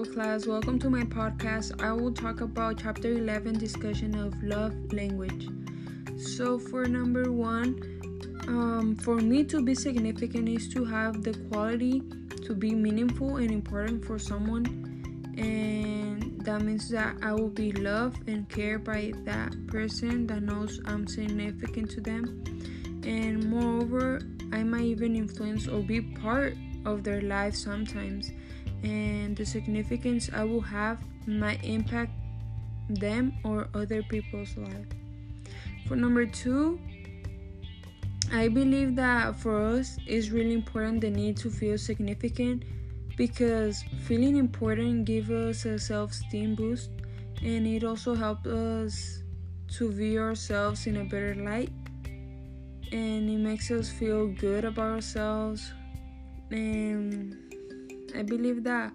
Hello, class. Welcome to my podcast. I will talk about chapter 11 discussion of love language. So, for number one, um, for me to be significant is to have the quality to be meaningful and important for someone, and that means that I will be loved and cared by that person that knows I'm significant to them, and moreover, I might even influence or be part of their life sometimes and the significance I will have might impact them or other people's life. For number two, I believe that for us it's really important the need to feel significant because feeling important gives us a self-esteem boost and it also helps us to view ourselves in a better light and it makes us feel good about ourselves and I believe that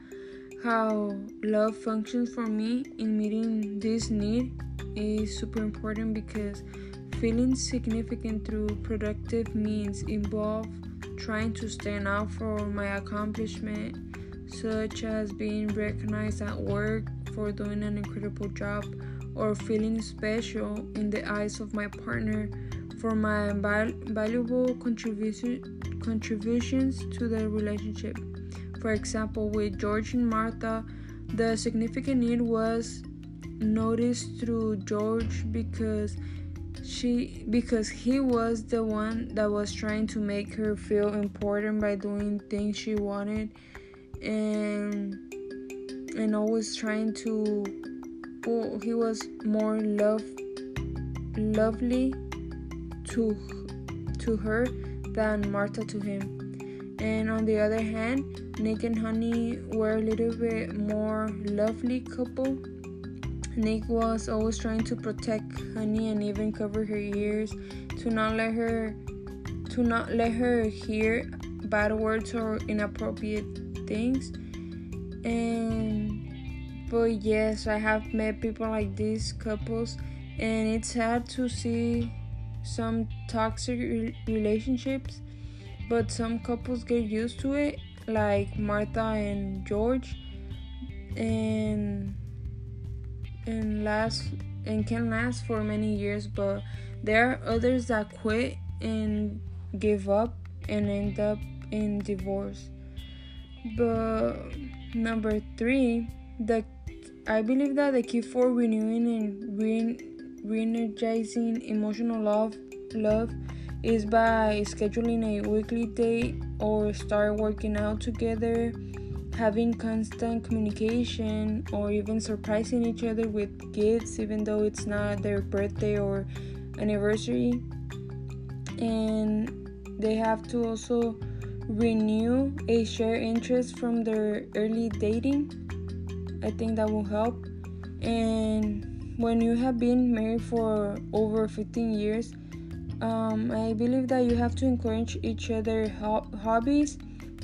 how love functions for me in meeting this need is super important because feeling significant through productive means involve trying to stand out for my accomplishment such as being recognized at work for doing an incredible job or feeling special in the eyes of my partner for my val- valuable contribution contributions to the relationship. For example, with George and Martha, the significant need was noticed through George because she because he was the one that was trying to make her feel important by doing things she wanted and and always trying to well, he was more love lovely to to her than Martha to him. And on the other hand, Nick and Honey were a little bit more lovely couple. Nick was always trying to protect Honey and even cover her ears to not let her to not let her hear bad words or inappropriate things. And but yes, I have met people like these couples and it's sad to see some toxic relationships, but some couples get used to it, like Martha and George, and and last and can last for many years. But there are others that quit and give up and end up in divorce. But number three, the I believe that the key for renewing and re- re-energizing emotional love love is by scheduling a weekly date or start working out together having constant communication or even surprising each other with gifts even though it's not their birthday or anniversary. And they have to also renew a shared interest from their early dating. I think that will help. And when you have been married for over 15 years, um, I believe that you have to encourage each other ho- hobbies,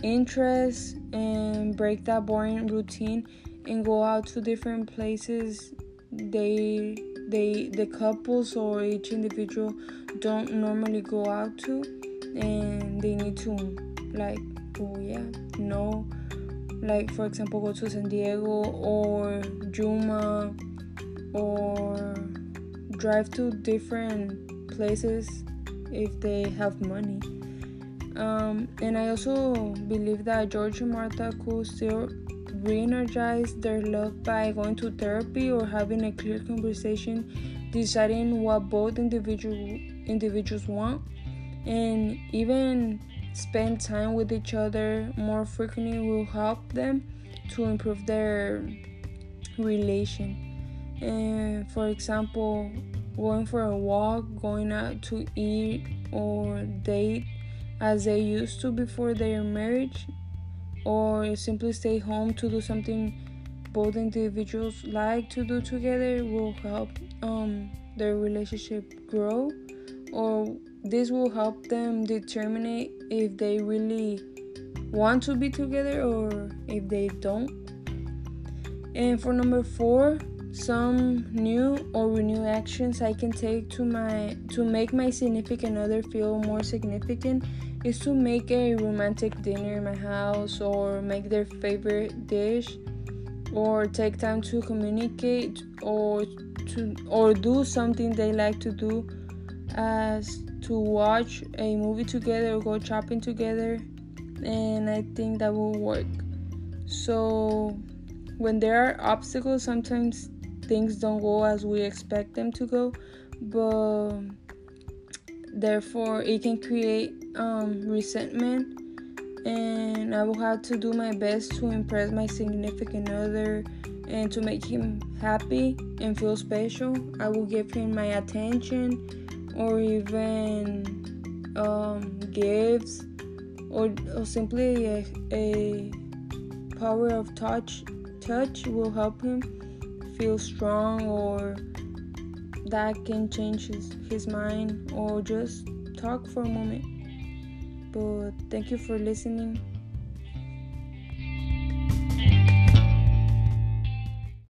interests, and break that boring routine and go out to different places. They, they, the couples or each individual don't normally go out to, and they need to, like, oh yeah, no, like for example, go to San Diego or Yuma or drive to different places if they have money. Um, and I also believe that George and Martha could still re-energize their love by going to therapy or having a clear conversation, deciding what both individual individuals want, and even spend time with each other more frequently will help them to improve their relation and for example going for a walk going out to eat or date as they used to before their marriage or simply stay home to do something both individuals like to do together will help um, their relationship grow or this will help them determine if they really want to be together or if they don't. And for number four some new or renewed actions I can take to my to make my significant other feel more significant is to make a romantic dinner in my house or make their favorite dish or take time to communicate or to or do something they like to do as to watch a movie together or go shopping together and I think that will work. So when there are obstacles sometimes things don't go as we expect them to go but therefore it can create um, resentment and I will have to do my best to impress my significant other and to make him happy and feel special. I will give him my attention or even um, gifts or, or simply a, a power of touch touch will help him feel strong or that can change his, his mind or just talk for a moment. But thank you for listening